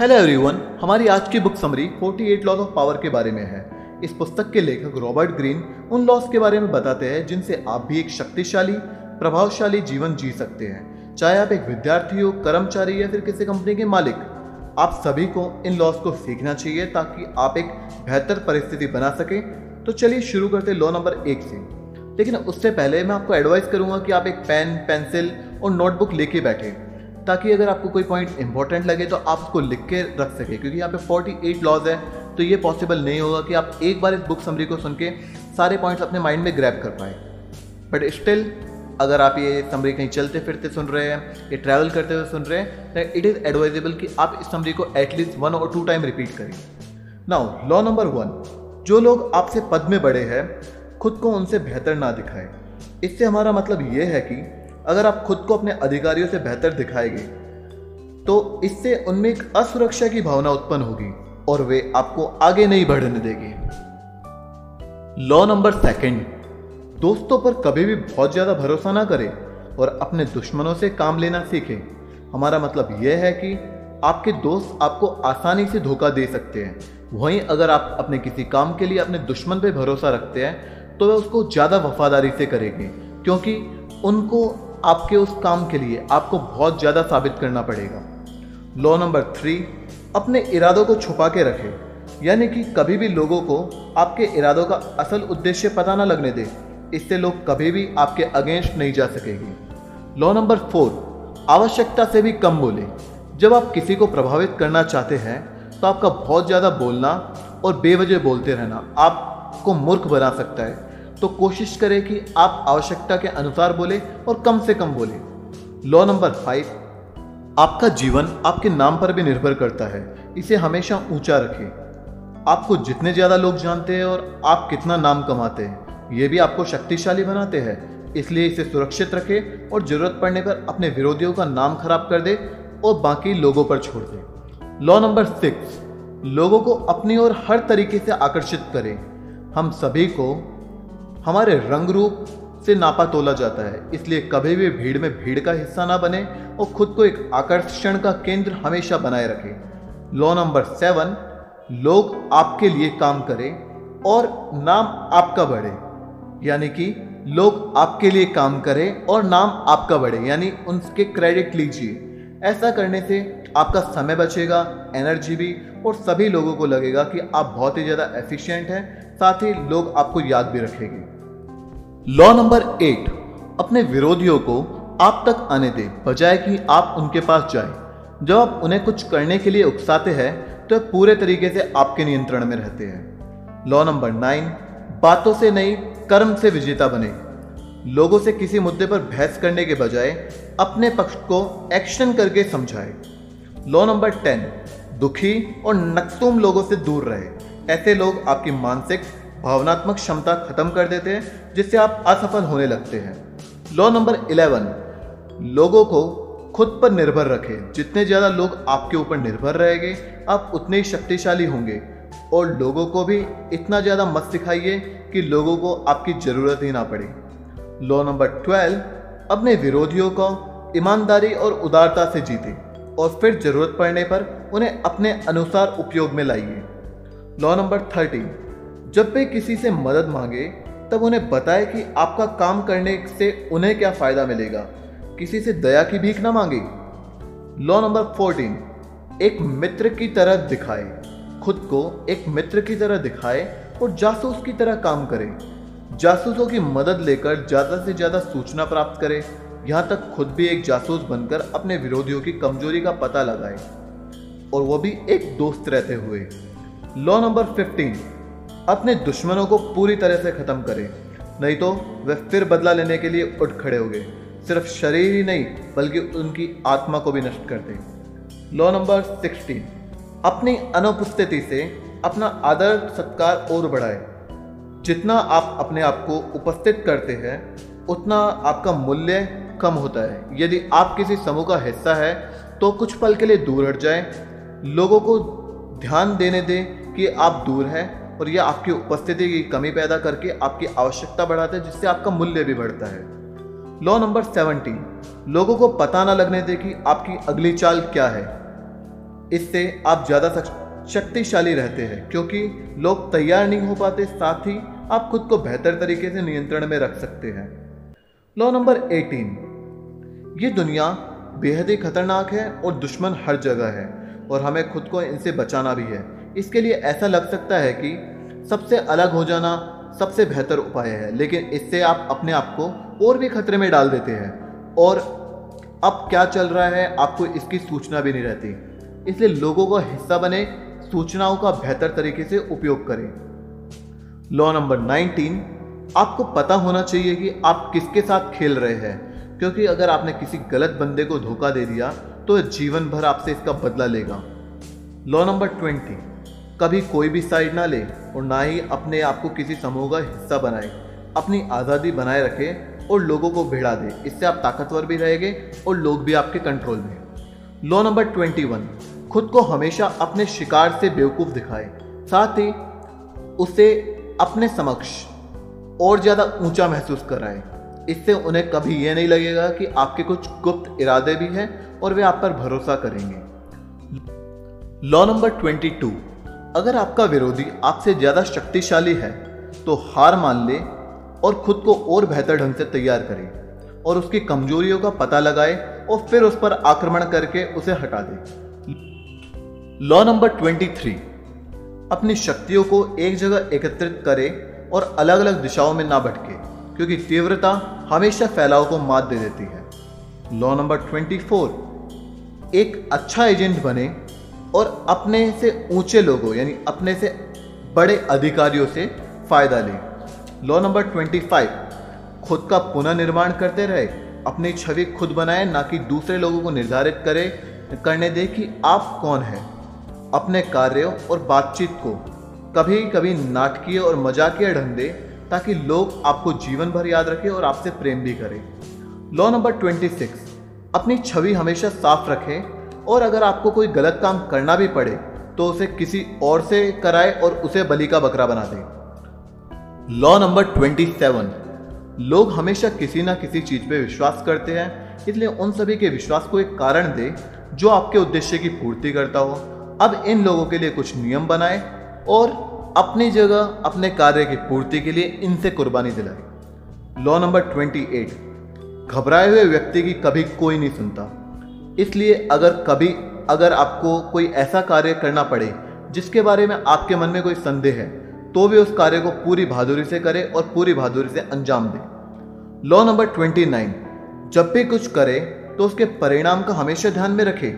Hello everyone हमारी आज की book summary 48 laws of power के बारे में है। इस पुस्तक के लेखक रॉबर्ट ग्रीन उन लॉज के बारे में बताते हैं जिनसे आप भी एक शक्तिशाली, प्रभावशाली जीवन जी सकते हैं। चाहे आप एक विद्यार्थी हो, कर्मचारी या फिर किसी कंपनी के मालिक, आप सभी को इन लॉज को सीखना चाहिए ताकि आप एक बेहतर परिस्थिति बना सकें। तो चलिए शुरू करते लॉ नंबर एक से। लेकिन उससे पहले मैं आपको एडवाइस करूँगा कि आप एक पेन पेंसिल और नोटबुक लेके बैठे। ताकि अगर आपको कोई पॉइंट इंपॉर्टेंट लगे तो आप उसको लिख के रख सके, क्योंकि यहाँ पे 48 लॉज है तो ये पॉसिबल नहीं होगा कि आप एक बार इस बुक समरी को सुन के सारे पॉइंट्स अपने माइंड में ग्रैप कर पाए। बट स्टिल अगर आप ये समरी कहीं चलते फिरते सुन रहे हैं, या ट्रैवल करते हुए सुन रहे हैं तो इट इज़ एडवाइजेबल कि आप इस समरी को एटलीस्ट वन और टू टाइम रिपीट करें। नाउ लॉ नंबर वन जो लोग आपसे पद में बड़े हैं, खुद को उनसे बेहतर ना दिखाए। इससे हमारा मतलब ये है कि अगर आप खुद को अपने अधिकारियों से बेहतर दिखाएँगे तो इससे उनमें एक असुरक्षा की भावना उत्पन्न होगी और वे आपको आगे नहीं बढ़ने देंगे। लॉ नंबर सेकंड दोस्तों पर कभी भी बहुत ज़्यादा भरोसा ना करें और अपने दुश्मनों से काम लेना सीखें। हमारा मतलब यह है कि आपके दोस्त आपको आसानी से धोखा दे सकते हैं। वहीं अगर आप अपने किसी काम के लिए अपने दुश्मन पर भरोसा रखते हैं तो वह उसको ज़्यादा वफादारी से करेंगे, क्योंकि उनको आपके उस काम के लिए आपको बहुत ज़्यादा साबित करना पड़ेगा। लॉ नंबर थ्री अपने इरादों को छुपा के रखें। यानी कि कभी भी लोगों को आपके इरादों का असल उद्देश्य पता ना लगने दें। इससे लोग कभी भी आपके अगेंस्ट नहीं जा सकेंगे। लॉ नंबर फोर आवश्यकता से भी कम बोले। जब आप किसी को प्रभावित करना चाहते हैं तो आपका बहुत ज़्यादा बोलना और बेवजह बोलते रहना आपको मूर्ख बना सकता है। तो कोशिश करें कि आप आवश्यकता के अनुसार बोले और कम से कम बोले। लॉ नंबर फाइव आपका जीवन आपके नाम पर भी निर्भर करता है। इसे हमेशा ऊँचा रखें। आपको जितने ज़्यादा लोग जानते हैं और आप कितना नाम कमाते हैं, ये भी आपको शक्तिशाली बनाते हैं। इसलिए इसे सुरक्षित रखें और ज़रूरत पड़ने पर अपने विरोधियों का नाम खराब कर दे और बाकी लोगों पर छोड़ दे। लॉ नंबर सिक्स लोगों को अपनी ओर हर तरीके से आकर्षित करें। हम सभी को हमारे रंग रूप से नापा तोला जाता है। इसलिए कभी भी भीड़ में भीड़ का हिस्सा ना बने और खुद को एक आकर्षण का केंद्र हमेशा बनाए रखें। लॉ नंबर सेवन, लोग आपके लिए काम करें और नाम आपका बढ़े। यानी कि लोग आपके लिए काम करें और नाम आपका बढ़े। यानी उनके क्रेडिट लीजिए। ऐसा करने से आपका समय बचेगा एनर्जी भी और सभी लोगों को लगेगा कि आप बहुत ही ज़्यादा एफिशिएंट हैं। साथ ही लोग आपको याद भी रखेंगे। लॉ नंबर एट, अपने विरोधियों को आप तक आने दें, बजाय कि आप उनके पास जाएँ। जब आप उन्हें कुछ करने के लिए उकसाते हैं तो पूरे तरीके से आपके नियंत्रण में रहते हैं। लॉ नंबर नाइन, बातों से नहीं, कर्म से विजेता बने। लोगों से किसी मुद्दे पर बहस करने के बजाय अपने पक्ष को एक्शन करके समझाए। लॉ नंबर टेन, दुखी और नकसूम लोगों से दूर रहे। ऐसे लोग आपकी मानसिक, भावनात्मक क्षमता खत्म कर देते हैं, जिससे आप असफल होने लगते हैं। लॉ नंबर इलेवन, लोगों को खुद पर निर्भर रखें। जितने ज़्यादा लोग आपके ऊपर निर्भर रहेंगे, आप उतने ही शक्तिशाली होंगे। और लोगों को भी इतना ज़्यादा मत सिखाइए कि लोगों को आपकी ज़रूरत ही ना पड़े। लॉ नंबर ट्वेल्व, अपने विरोधियों को ईमानदारी और उदारता से जीते। और फिर ज़रूरत पड़ने पर उन्हें अपने अनुसार उपयोग में लाइए। Law number thirteen. जब वे किसी से मदद मांगे, तब उन्हें बताए कि आपका काम करने से उन्हें क्या फ़ायदा मिलेगा। किसी से दया की भीख ना मांगे। Law number fourteen. एक मित्र की तरह दिखाए। खुद को एक मित्र की तरह दिखाए और जासूस की तरह काम करें। जासूसों की मदद लेकर ज़्यादा से ज़्यादा सूचना प्राप्त करें। यहाँ तक खुद भी एक जासूस बनकर अपने विरोधियों की कमज़ोरी का पता लगाए। और वो भी एक दोस्त रहते हुए। लॉ नंबर फिफ्टीन अपने दुश्मनों को पूरी तरह से ख़त्म करें, नहीं तो वे फिर बदला लेने के लिए उठ खड़े हो गए सिर्फ़ शरीर ही नहीं, बल्कि उनकी आत्मा को भी नष्ट कर दें। लॉ नंबर सिक्सटीन अपनी अनुपस्थिति से अपना आदर, सत्कार और बढ़ाए। जितना आप अपने आप को उपस्थित करते हैं, उतना आपका मूल्य कम होता है। यदि आप किसी समूह का हिस्सा है तो कुछ पल के लिए दूर हट जाए। लोगों को ध्यान देने दें कि आप दूर हैं और यह आपकी उपस्थिति की कमी पैदा करके आपकी आवश्यकता बढ़ाता है, जिससे आपका मूल्य भी बढ़ता है। लॉ नंबर सेवनटीन लोगों को पता ना लगने दे कि आपकी अगली चाल क्या है। इससे आप ज़्यादा शक्तिशाली रहते हैं, क्योंकि लोग तैयार नहीं हो पाते, साथ ही आप खुद को बेहतर तरीके से नियंत्रण में रख सकते हैं। लॉ नंबर 18 ये दुनिया बेहद ही खतरनाक है और दुश्मन हर जगह है और हमें खुद को इनसे बचाना भी है। इसके लिए ऐसा लग सकता है कि सबसे अलग हो जाना सबसे बेहतर उपाय है, लेकिन इससे आप अपने आप को और भी खतरे में डाल देते हैं। और अब क्या चल रहा है, आपको इसकी सूचना भी नहीं रहती। इसलिए लोगों का हिस्सा बने, सूचनाओं का बेहतर तरीके से उपयोग करें। लॉ नंबर 19 आपको पता होना चाहिए कि आप किसके साथ खेल रहे हैं, क्योंकि अगर आपने किसी गलत बंदे को धोखा दे दिया तो जीवन भर आपसे इसका बदला लेगा। लॉ नंबर 20 कभी कोई भी साइड ना ले और ना ही अपने आप को किसी समूह का हिस्सा बनाए। अपनी आज़ादी बनाए रखे और लोगों को भिड़ा दे। इससे आप ताकतवर भी रहेंगे और लोग भी आपके कंट्रोल में लॉ नंबर ट्वेंटी वन खुद को हमेशा अपने शिकार से बेवकूफ़ दिखाए। साथ ही उसे अपने समक्ष और ज़्यादा ऊँचा महसूस कराए। इससे उन्हें कभी यह नहीं लगेगा कि आपके कुछ गुप्त इरादे भी हैं और वे आप पर भरोसा करेंगे। लॉ नंबर ट्वेंटी टू अगर आपका विरोधी आपसे ज़्यादा शक्तिशाली है तो हार मान ले और खुद को और बेहतर ढंग से तैयार करे और उसकी कमजोरियों का पता लगाए और फिर उस पर आक्रमण करके उसे हटा दे। लॉ नंबर ट्वेंटी थ्री अपनी शक्तियों को एक जगह एकत्रित करे और अलग अलग दिशाओं में ना भटके, क्योंकि तीव्रता हमेशा फैलाव को मात दे देती है। लॉ नंबर ट्वेंटी फोर एक अच्छा एजेंट बने और अपने से ऊँचे लोगों, यानी अपने से बड़े अधिकारियों से फ़ायदा लें। लॉ नंबर ट्वेंटी फाइव खुद का पुनर्निर्माण करते रहे, अपनी छवि खुद बनाए, ना कि दूसरे लोगों को निर्धारित करे, करने दे कि आप कौन हैं। अपने कार्यों और बातचीत को कभी कभी नाटकीय और मजाकिया ढंग दे, ताकि लोग आपको जीवन भर याद रखें और आपसे प्रेम भी करें। लॉ नंबर ट्वेंटी सिक्स अपनी छवि हमेशा साफ़ रखें और अगर आपको कोई गलत काम करना भी पड़े तो उसे किसी और से कराए और उसे बलि का बकरा बना दे। लॉ नंबर ट्वेंटी सेवन लोग हमेशा किसी ना किसी चीज़ पे विश्वास करते हैं, इसलिए उन सभी के विश्वास को एक कारण दे, जो आपके उद्देश्य की पूर्ति करता हो। अब इन लोगों के लिए कुछ नियम बनाए और अपनी जगह, अपने कार्य की पूर्ति के लिए इनसे कुर्बानी दिलाए। लॉ नंबर ट्वेंटी एट घबराए हुए व्यक्ति की कभी कोई नहीं सुनता। इसलिए अगर कभी, अगर आपको कोई ऐसा कार्य करना पड़े, जिसके बारे में आपके मन में कोई संदेह है तो भी उस कार्य को पूरी बहादुरी से करे और पूरी बहादुरी से अंजाम दे। लॉ नंबर ट्वेंटी नाइन जब भी कुछ करे तो उसके परिणाम का हमेशा ध्यान में रखे।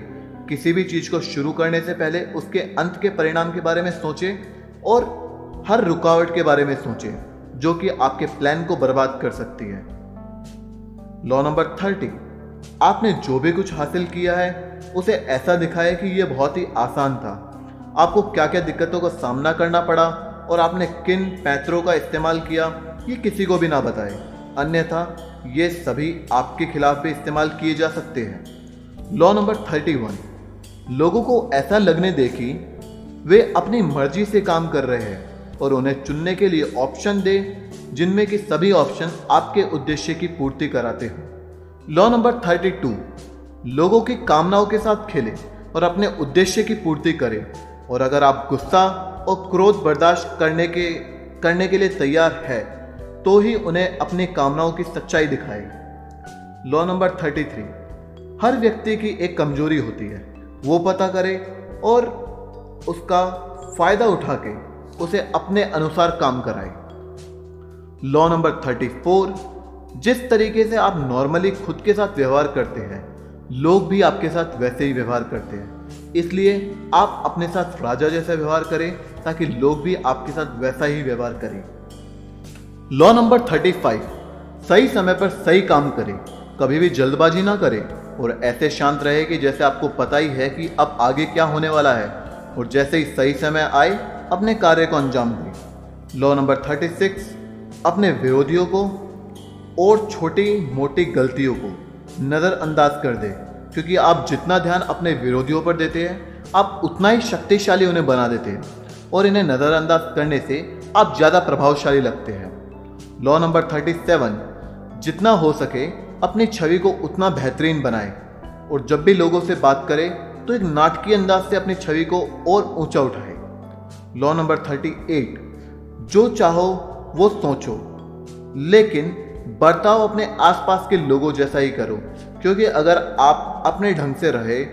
किसी भी चीज़ को शुरू करने से पहले उसके अंत के परिणाम के बारे में सोचें और हर रुकावट के बारे में सोचें, जो कि आपके प्लान को बर्बाद कर सकती है। लॉ नंबर थर्टी आपने जो भी कुछ हासिल किया है, उसे ऐसा दिखाया कि यह बहुत ही आसान था। आपको क्या क्या दिक्कतों का सामना करना पड़ा और आपने किन पैतरों का इस्तेमाल किया, ये किसी को भी ना बताए। अन्यथा, ये सभी आपके खिलाफ भी इस्तेमाल किए जा सकते हैं। Law number thirty one. लोगों को ऐसा लगने दे कि वे अपनी मर्ज़ी से काम कर रहे हैं और उन्हें चुनने के लिए ऑप्शन दे, जिनमें कि सभी ऑप्शन आपके उद्देश्य की पूर्ति कराते हो। लॉ नंबर थर्टी टू लोगों की कामनाओं के साथ खेलें और अपने उद्देश्य की पूर्ति करें। और अगर आप गुस्सा और क्रोध बर्दाश्त करने के करने के लिए तैयार है तो ही उन्हें अपनी कामनाओं की सच्चाई दिखाए। लॉ नंबर थर्टी थ्री हर व्यक्ति की एक कमज़ोरी होती है। वो पता करे और उसका फ़ायदा उठा के उसे अपने अनुसार काम कराए। लॉ नंबर थर्टी फोर जिस तरीके से आप नॉर्मली खुद के साथ व्यवहार करते हैं, लोग भी आपके साथ वैसे ही व्यवहार करते हैं। इसलिए आप अपने साथ राजा जैसा व्यवहार करें, ताकि लोग भी आपके साथ वैसा ही व्यवहार करें। लॉ नंबर थर्टी फाइव सही समय पर सही काम करें। कभी भी जल्दबाजी ना करें और ऐसे शांत रहे कि जैसे आपको पता ही है कि अब आगे क्या होने वाला है। और जैसे ही सही समय आए, अपने कार्य को अंजाम दें। लॉ नंबर थर्टी सिक्स अपने विरोधियों को और छोटी मोटी गलतियों को नज़रअंदाज कर दे। क्योंकि आप जितना ध्यान अपने विरोधियों पर देते हैं, आप उतना ही शक्तिशाली उन्हें बना देते हैं। और इन्हें नज़रअंदाज करने से आप ज़्यादा प्रभावशाली लगते हैं। लॉ नंबर थर्टी सेवन जितना हो सके अपनी छवि को उतना बेहतरीन बनाए। और जब भी लोगों से बात करें तो एक नाटकीय अंदाज से अपनी छवि को और ऊँचा उठाए। लॉ नंबर थर्टी एट जो चाहो वो सोचो। लेकिन बर्ताव अपने आसपास के लोगों जैसा ही करो, क्योंकि अगर आप अपने ढंग से रहे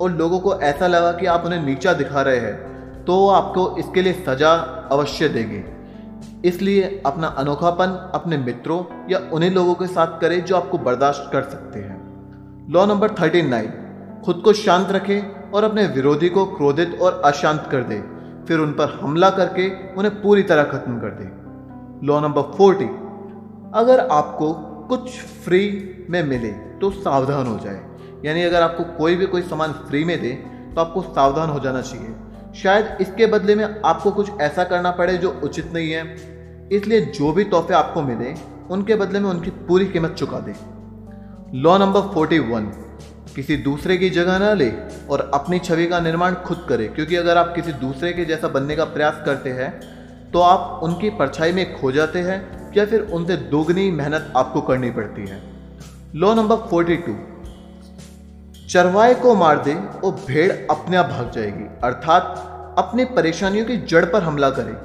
और लोगों को ऐसा लगा कि आप उन्हें नीचा दिखा रहे हैं तो वो आपको इसके लिए सजा अवश्य देंगे। इसलिए अपना अनोखापन अपने मित्रों या उन्हीं लोगों के साथ करें जो आपको बर्दाश्त कर सकते हैं। लॉ नंबर थर्टी नाइन खुद को शांत रखें और अपने विरोधी को क्रोधित और अशांत कर दे, फिर उन पर हमला करके उन्हें पूरी तरह खत्म कर दे। लॉ नंबर फोर्टी अगर आपको कुछ फ्री में मिले तो सावधान हो जाए। यानी अगर आपको कोई भी कोई सामान फ्री में दे तो आपको सावधान हो जाना चाहिए। शायद इसके बदले में आपको कुछ ऐसा करना पड़े जो उचित नहीं है। इसलिए जो भी तोहफे आपको मिले, उनके बदले में उनकी पूरी कीमत चुका दें। लॉ नंबर फोर्टी वन, किसी दूसरे की जगह ना ले और अपनी छवि का निर्माण खुद करे। क्योंकि अगर आप किसी दूसरे के जैसा बनने का प्रयास करते हैं तो आप उनकी परछाई में खो जाते हैं या फिर उनसे दोगुनी मेहनत आपको करनी पड़ती है। लॉ नंबर फोर्टी टू चरवाए को मार दे और भेड़ अपने आप भाग जाएगी। अर्थात, अपनी परेशानियों की जड़ पर हमला करे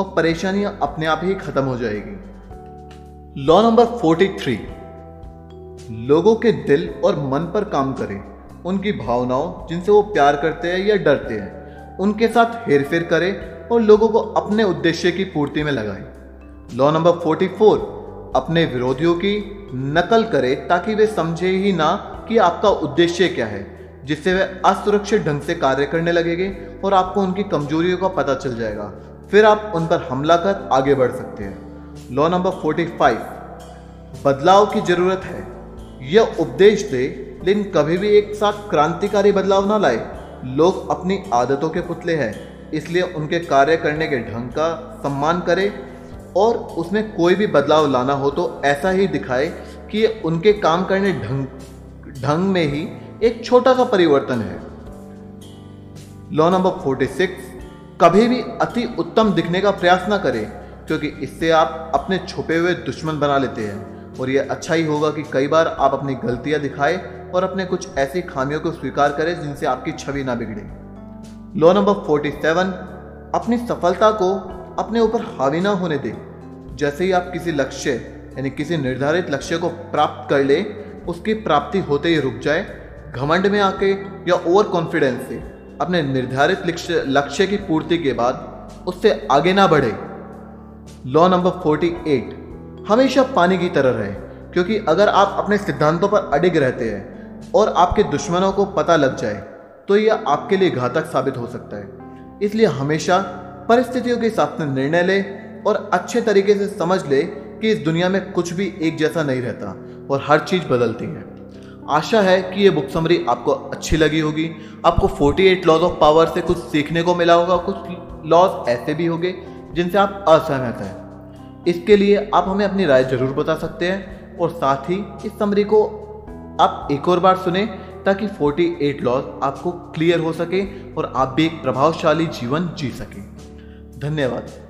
और परेशानियाँ अपने आप ही खत्म हो जाएगी। लॉ नंबर फोर्टी थ्री लोगों के दिल और मन पर काम करें। उनकी भावनाओं, जिनसे वो प्यार करते हैं या डरते हैं, उनके साथ हेरफेर करें और लोगों को अपने उद्देश्य की पूर्ति में लगाएँ। लॉ नंबर फोर्टी फोर, अपने विरोधियों की नकल करे ताकि वे समझे ही ना कि आपका उद्देश्य क्या है, जिससे वे असुरक्षित ढंग से कार्य करने लगेंगे और आपको उनकी कमजोरियों का पता चल जाएगा। फिर आप उन पर हमला कर आगे बढ़ सकते हैं। लॉ नंबर फोर्टी फाइव, बदलाव की ज़रूरत है। यह उपदेश दे, लेकिन कभी भी एक साथ क्रांतिकारी बदलाव ना लाए। लोग अपनी आदतों के पुतले हैं, इसलिए उनके कार्य करने के ढंग का सम्मान करें और उसमें कोई भी बदलाव लाना हो तो ऐसा ही दिखाए कि उनके काम करने ढंग ढंग में ही एक छोटा सा परिवर्तन है। लॉ नंबर फोर्टी सिक्स कभी भी अति उत्तम दिखने का प्रयास ना करें, क्योंकि इससे आप अपने छुपे हुए दुश्मन बना लेते हैं। और यह अच्छा ही होगा कि कई बार आप अपनी गलतियाँ दिखाए और अपने कुछ ऐसी खामियों को स्वीकार करें जिनसे आपकी छवि ना बिगड़े। लॉ नंबर फोर्टी सेवन अपनी सफलता को अपने ऊपर हावी ना होने दें। जैसे ही आप किसी लक्ष्य, यानी किसी निर्धारित लक्ष्य को प्राप्त कर ले, उसकी प्राप्ति होते ही रुक जाए, घमंड में आके या ओवर कॉन्फिडेंस से। अपने निर्धारित लक्ष्य की पूर्ति के बाद उससे आगे ना बढ़े। लॉ नंबर फोर्टी एट, हमेशा पानी की तरह रहे, क्योंकि अगर आप अपने सिद्धांतों पर अडिग रहते हैं और आपके दुश्मनों को पता लग जाए तो यह आपके लिए घातक साबित हो सकता है। इसलिए हमेशा परिस्थितियों के साथ निर्णय ले और अच्छे तरीके से समझ ले कि इस दुनिया में कुछ भी एक जैसा नहीं रहता और हर चीज़ बदलती है। आशा है कि ये बुक समरी आपको अच्छी लगी होगी। आपको 48 लॉज ऑफ़ पावर से कुछ सीखने को मिला होगा, कुछ लॉज ऐसे भी होंगे जिनसे आप असहमत हैं। इसके लिए आप हमें अपनी राय ज़रूर बता सकते हैं और साथ ही इस समरी को आप एक और बार सुने ताकि 48 लॉज आपको क्लियर हो सके और आप भी एक प्रभावशाली जीवन जी सकें। धन्यवाद।